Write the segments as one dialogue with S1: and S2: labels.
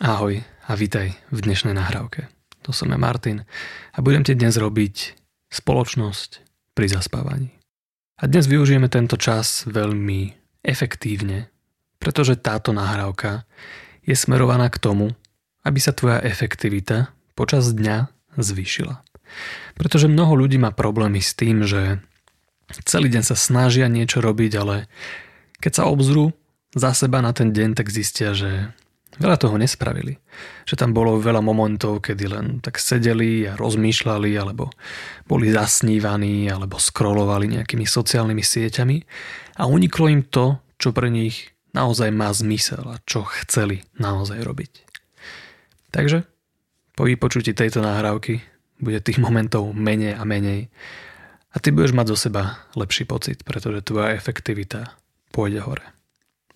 S1: Ahoj a vítaj v dnešnej nahrávke. To som ja Martin a budem ti dnes robiť spoločnosť pri zaspávaní. A dnes využijeme tento čas veľmi efektívne, pretože táto nahrávka je smerovaná k tomu, aby sa tvoja efektivita počas dňa zvýšila. Pretože mnoho ľudí má problémy s tým, že celý deň sa snažia niečo robiť, ale keď sa obzrú za seba na ten deň, tak zistia, že Veľa toho nespravili. Že tam bolo veľa momentov, kedy len tak sedeli a rozmýšľali, alebo boli zasnívaní, alebo scrollovali nejakými sociálnymi sieťami a uniklo im to, čo pre nich naozaj má zmysel a čo chceli naozaj robiť. Takže po vypočutí tejto nahrávky bude tých momentov menej a menej a ty budeš mať zo seba lepší pocit, pretože tvoja efektivita pôjde hore.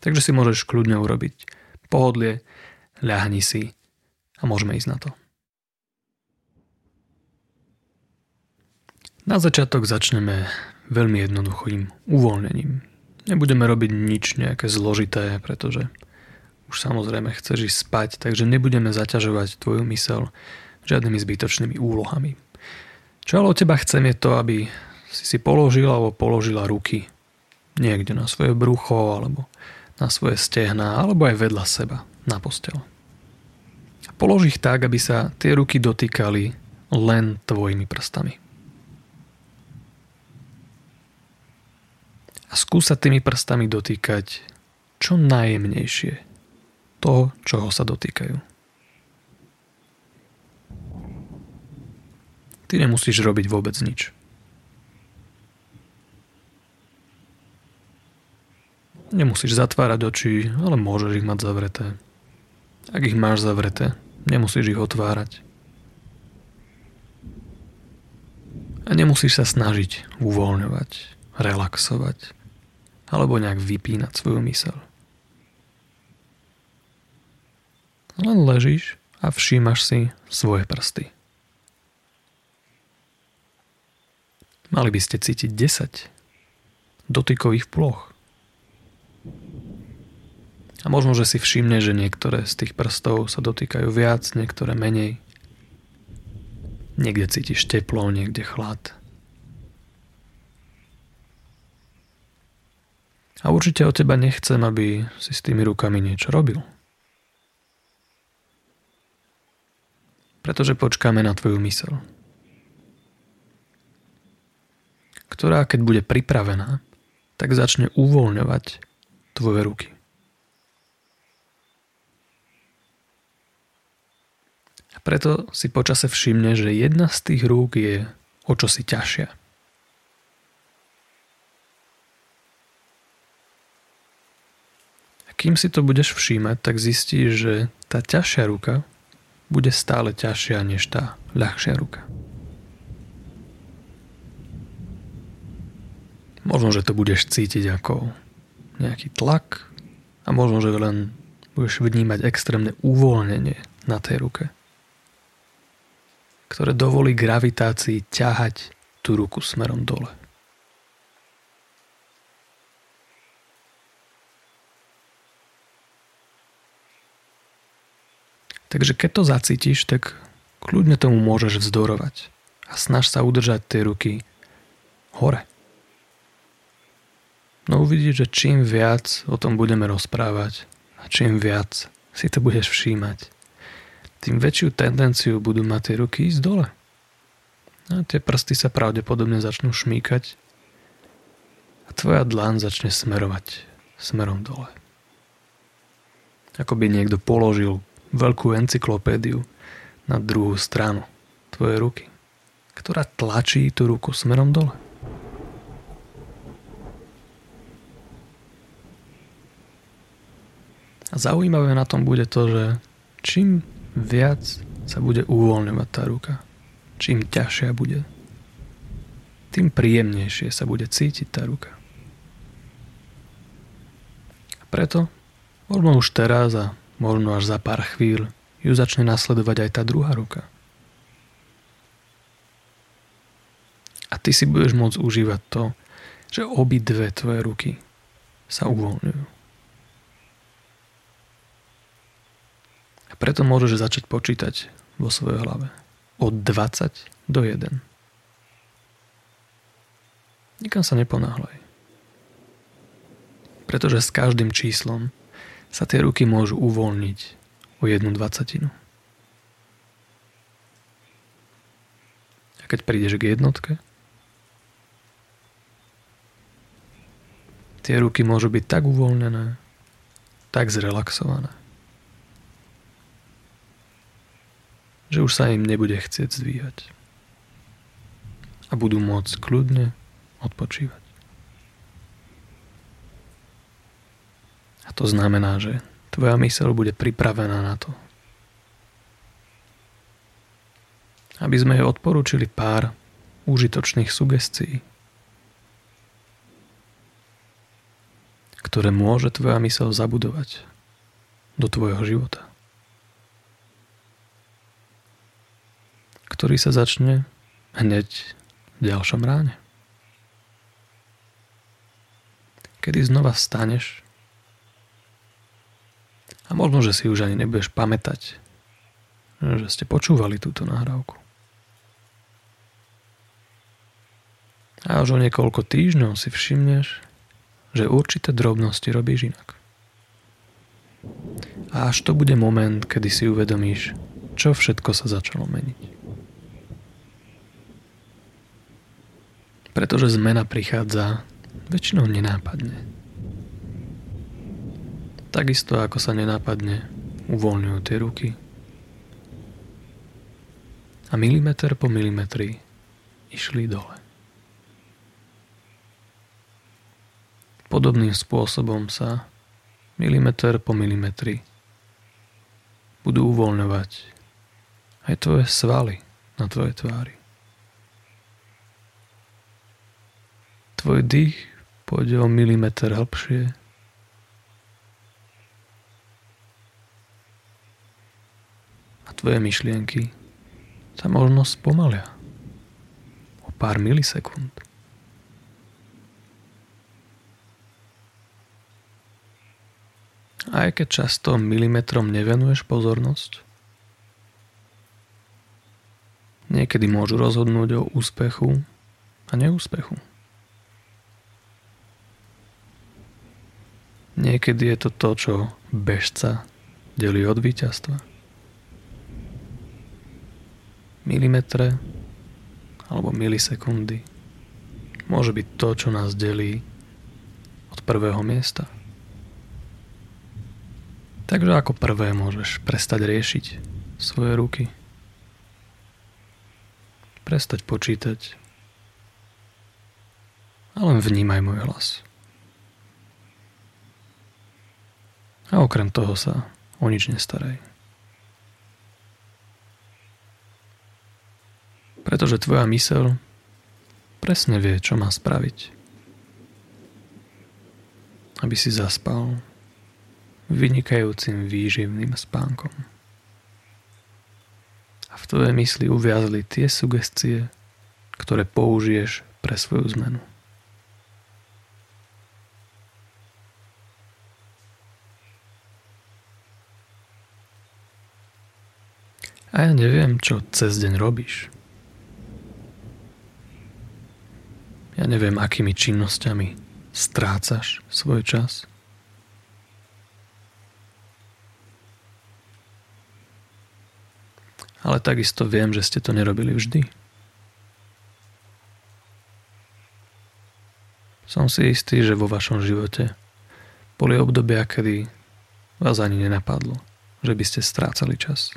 S1: Takže si môžeš kľudne urobiť pohodlie, ľahni si a môžeme ísť na to. Na začiatok začneme veľmi jednoduchým uvoľnením. Nebudeme robiť nič nejaké zložité, pretože už samozrejme chceš ísť spať, takže nebudeme zaťažovať tvoju mysel žiadnymi zbytočnými úlohami. Čo ale od teba chcem je to, aby si si položil alebo položila ruky niekde na svoje brucho alebo na svoje stehná alebo aj vedľa seba na postel. Polož ich tak, aby sa tie ruky dotýkali len tvojimi prstami. A skúsa tými prstami dotýkať čo najjemnejšie toho, čoho sa dotýkajú. Ty nemusíš robiť vôbec nič. Nemusíš zatvárať oči, ale môžeš ich mať zavreté. Ak ich máš zavreté, nemusíš ich otvárať. A nemusíš sa snažiť uvoľňovať, relaxovať alebo nejak vypínať svoju mysel. Len ležíš a všímaš si svoje prsty. Mali by ste cítiť 10 dotykových ploch. A možno, že si všimne, že niektoré z tých prstov sa dotýkajú viac, niektoré menej. Niekde cítiš teplo, niekde chlad. A určite od teba nechcem, aby si s tými rukami niečo robil. Pretože počkáme na tvoju mysel. Ktorá, keď bude pripravená, tak začne uvoľňovať tvoje ruky. Preto si počase všimne, že jedna z tých rúk je o čosi ťažšia. A kým si to budeš všímať, tak zistíš, že tá ťažšia ruka bude stále ťažšia než tá ľahšia ruka. Možno, že to budeš cítiť ako nejaký tlak a možno, že len budeš vnímať extrémne uvoľnenie na tej ruke ktoré dovolí gravitácii ťahať tú ruku smerom dole. Takže keď to zacítiš, tak kľudne tomu môžeš vzdorovať a snaž sa udržať tie ruky hore. No uvidíš, že čím viac o tom budeme rozprávať a čím viac si to budeš všímať, tým väčšiu tendenciu budú mať tie ruky ísť dole. A tie prsty sa pravdepodobne začnú šmýkať a tvoja dlan začne smerovať smerom dole. Ako by niekto položil veľkú encyklopédiu na druhú stranu tvojej ruky, ktorá tlačí tú ruku smerom dole. A zaujímavé na tom bude to, že čím viac sa bude uvoľňovať tá ruka. Čím ťažšia bude, tým príjemnejšie sa bude cítiť tá ruka. Preto, možno už teraz a možno až za pár chvíľ, ju začne nasledovať aj tá druhá ruka. A ty si budeš môcť užívať to, že obidve tvoje ruky sa uvoľňujú. Preto môžeš začať počítať vo svojej hlave. Od 20 do 1. Nikam sa neponáhľaj. Pretože s každým číslom sa tie ruky môžu uvoľniť o jednu dvacatinu. A keď prídeš k jednotke, tie ruky môžu byť tak uvoľnené, tak zrelaxované, že už sa im nebude chcieť zdvíhať. A budú môcť kľudne odpočívať. A to znamená, že tvoja myseľ bude pripravená na to, aby sme jej odporúčili pár užitočných sugestií, ktoré môže tvoja mysel zabudovať do tvojho života. Ktorý sa začne hneď v ďalšom ráne. Kedy znova vstaneš a možno, že si už ani nebudeš pamätať, že ste počúvali túto nahrávku. A už o niekoľko týždňov si všimneš, že určité drobnosti robíš inak. A až to bude moment, kedy si uvedomíš, čo všetko sa začalo meniť. Pretože zmena prichádza väčšinou nenápadne. Takisto ako sa nenápadne uvoľňujú tie ruky. A milimeter po milimetri išli dole. Podobným spôsobom sa milimeter po milimetri budú uvoľňovať aj tvoje svaly na tvojej tvári. Tvoj dých pôjde o milimeter hlbšie a tvoje myšlienky sa možno spomalia o pár milisekúnd. Aj keď často milimetrom nevenuješ pozornosť, niekedy môžu rozhodnúť o úspechu a neúspechu. Niekedy je to to, čo bežca delí od víťazstva. Milimetre alebo milisekundy môže byť to, čo nás delí od prvého miesta. Takže ako prvé môžeš prestať riešiť svoje ruky. Prestať počítať. A len vnímaj môj hlas. A okrem toho sa o nič nestaraj. Pretože tvoja mysel presne vie, čo má spraviť. Aby si zaspal vynikajúcim výživným spánkom. A v tvojej mysli uviazli tie sugestie, ktoré použiješ pre svoju zmenu. A ja neviem, čo cez deň robíš. Ja neviem, akými činnosťami strácaš svoj čas. ale takisto viem, že ste to nerobili vždy. Som si istý, že vo vašom živote boli obdobia, kedy vás ani nenapadlo, že by ste strácali čas.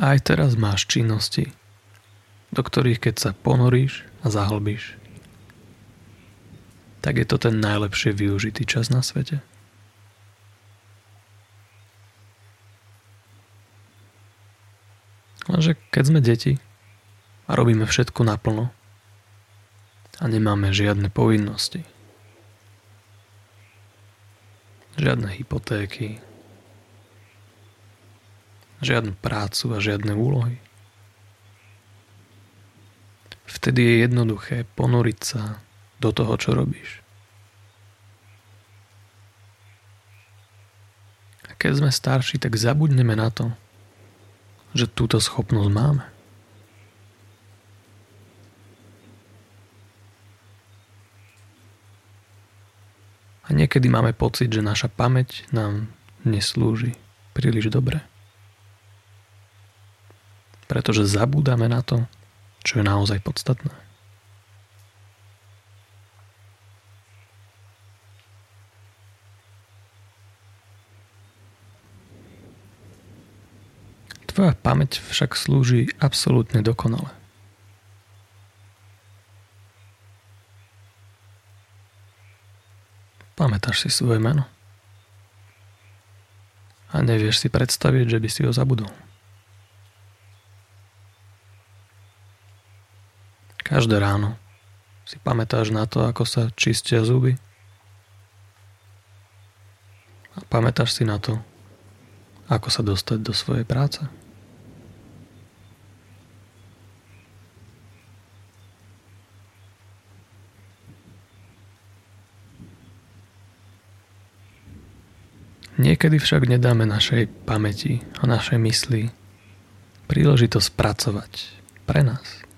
S1: Aj teraz máš činnosti, do ktorých keď sa ponoríš a zahlbíš, tak je to ten najlepšie využitý čas na svete. Lenže keď sme deti a robíme všetko naplno a nemáme žiadne povinnosti, žiadne hypotéky, žiadnu prácu a žiadne úlohy. Vtedy je jednoduché ponoriť sa do toho, čo robíš. keď sme starší, tak zabudneme na to, že túto schopnosť máme. A niekedy máme pocit, že naša pamäť nám neslúži príliš dobre. Pretože zabúdame na to, čo je naozaj podstatné. Tvoja pamäť však slúži absolútne dokonale. Pamätáš si svoje meno? A nevieš si predstaviť, že by si ho zabudol. Každé ráno si pamätáš na to, ako sa čistia zuby. A pamätáš si na to, ako sa dostať do svojej práce. Niekedy však nedáme našej pamäti a našej mysli príležitosť pracovať pre nás.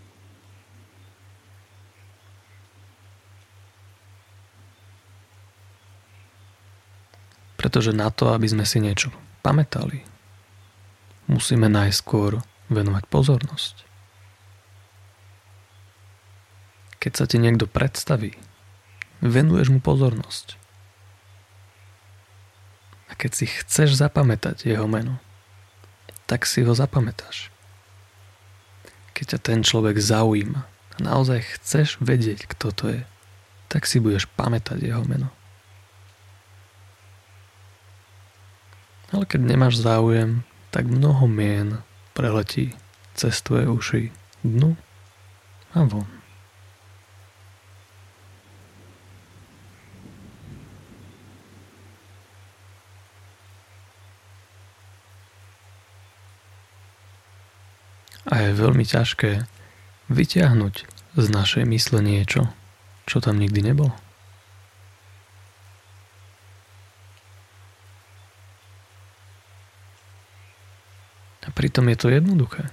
S1: Pretože na to, aby sme si niečo pamätali, musíme najskôr venovať pozornosť. Keď sa ti niekto predstaví, venuješ mu pozornosť. A keď si chceš zapamätať jeho meno, tak si ho zapamätáš. Keď ťa ten človek zaujíma a naozaj chceš vedieť, kto to je, tak si budeš pamätať jeho meno. Ale keď nemáš záujem, tak mnoho mien preletí cez tvoje uši dnu a von. A je veľmi ťažké vyťahnuť z našej mysle niečo, čo tam nikdy nebolo. Pritom je to jednoduché.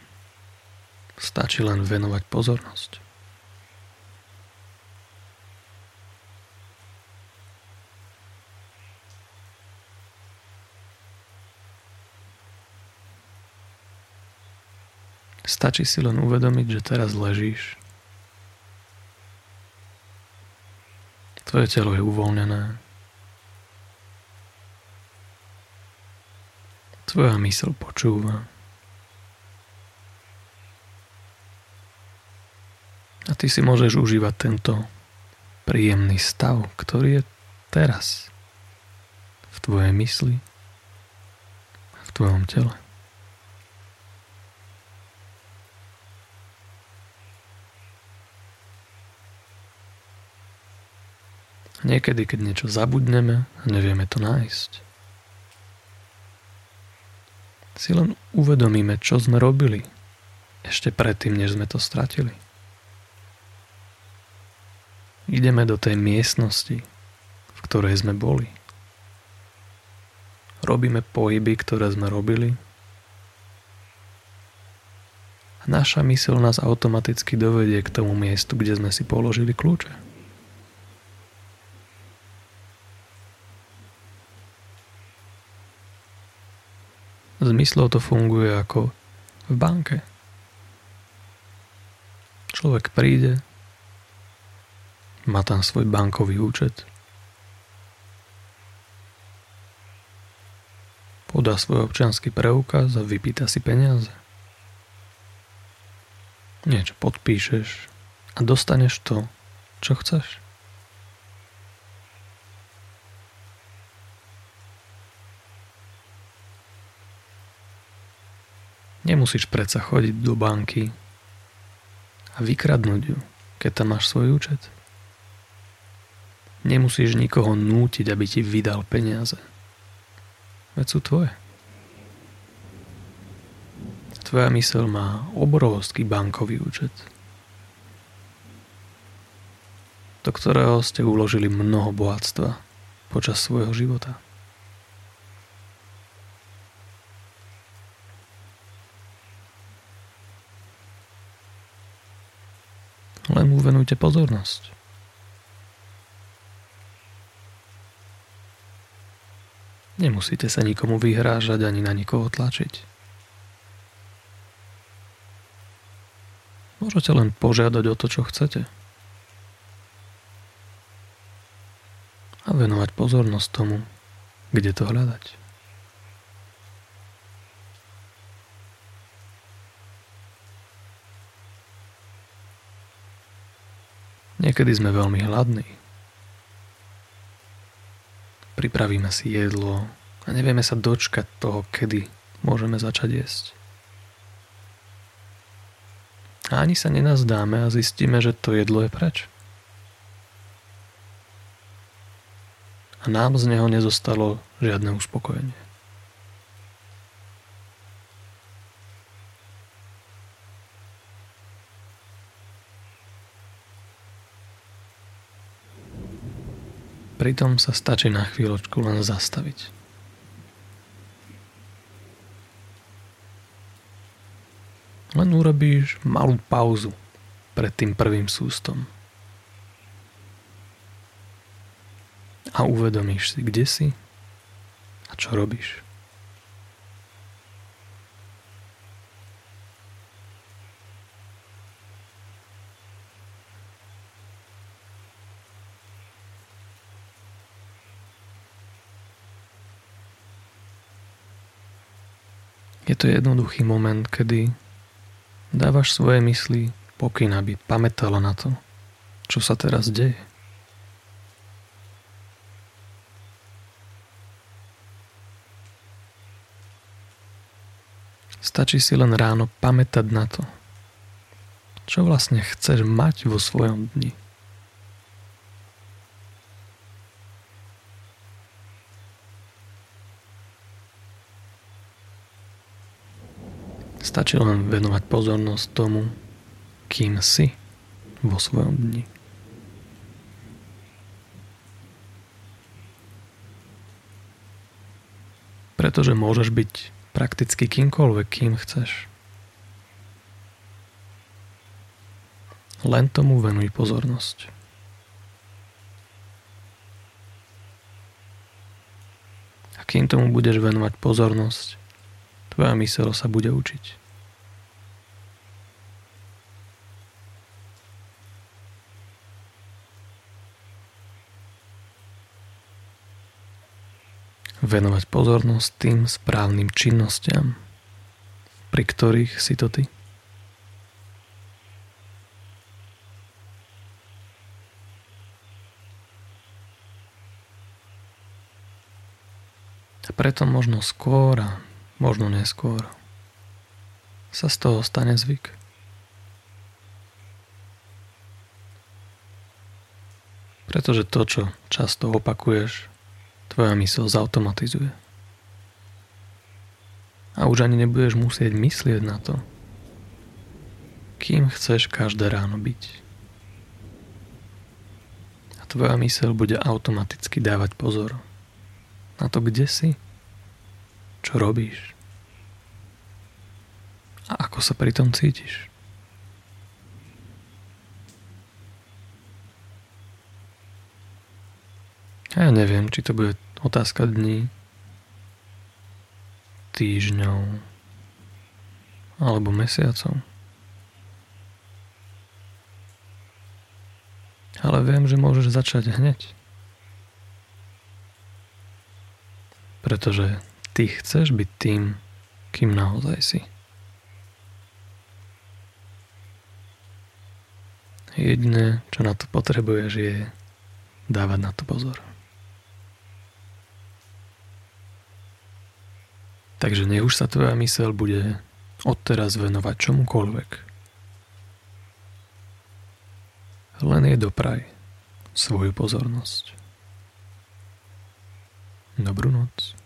S1: Stačí len venovať pozornosť. Stačí si len uvedomiť, že teraz ležíš. Tvoje telo je uvoľnené. Tvoja mysl počúva. Ty si môžeš užívať tento príjemný stav, ktorý je teraz v tvojej mysli, v tvojom tele. Niekedy, keď niečo zabudneme a nevieme to nájsť, si len uvedomíme, čo sme robili ešte predtým, než sme to stratili. Ideme do tej miestnosti, v ktorej sme boli. Robíme pohyby, ktoré sme robili. A naša mysl nás automaticky dovedie k tomu miestu, kde sme si položili kľúče. zmyslov to funguje ako v banke. Človek príde, má tam svoj bankový účet, podá svoj občianský preukaz a vypýta si peniaze. Niečo podpíšeš a dostaneš to, čo chceš. Nemusíš predsa chodiť do banky a vykradnúť ju, keď tam máš svoj účet. Nemusíš nikoho nútiť, aby ti vydal peniaze. Veď sú tvoje. Tvoja mysel má obrovský bankový účet, do ktorého ste uložili mnoho bohatstva počas svojho života. Len uvenujte pozornosť. Nemusíte sa nikomu vyhrážať ani na nikoho tlačiť. Môžete len požiadať o to, čo chcete. A venovať pozornosť tomu, kde to hľadať. Niekedy sme veľmi hladní. Pripravíme si jedlo a nevieme sa dočkať toho, kedy môžeme začať jesť. A ani sa nenazdáme a zistíme, že to jedlo je preč. A nám z neho nezostalo žiadne uspokojenie. Pritom sa stačí na chvíľočku len zastaviť. Len urobíš malú pauzu pred tým prvým sústom. A uvedomíš si, kde si a čo robíš. Je to jednoduchý moment, kedy dávaš svoje mysli pokyn, aby pamätala na to, čo sa teraz deje. Stačí si len ráno pamätať na to, čo vlastne chceš mať vo svojom dni. Stačí len venovať pozornosť tomu, kým si vo svojom dni. Pretože môžeš byť prakticky kýmkoľvek, kým chceš. Len tomu venuj pozornosť. A kým tomu budeš venovať pozornosť, tvoja mysel sa bude učiť. Venovať pozornosť tým správnym činnostiam, pri ktorých si to ty. A preto možno skôr možno neskôr, sa z toho stane zvyk. Pretože to, čo často opakuješ, tvoja mysl zautomatizuje. A už ani nebudeš musieť myslieť na to, kým chceš každé ráno byť. A tvoja mysel bude automaticky dávať pozor na to, kde si čo robíš? A ako sa pri tom cítiš? A ja neviem, či to bude otázka dní, týždňov alebo mesiacov. Ale viem, že môžeš začať hneď. Pretože ty chceš byť tým, kým naozaj si. Jediné, čo na to potrebuješ, je dávať na to pozor. Takže nech už sa tvoja mysel bude odteraz venovať čomukoľvek. Len je dopraj svoju pozornosť. Dobrú noc.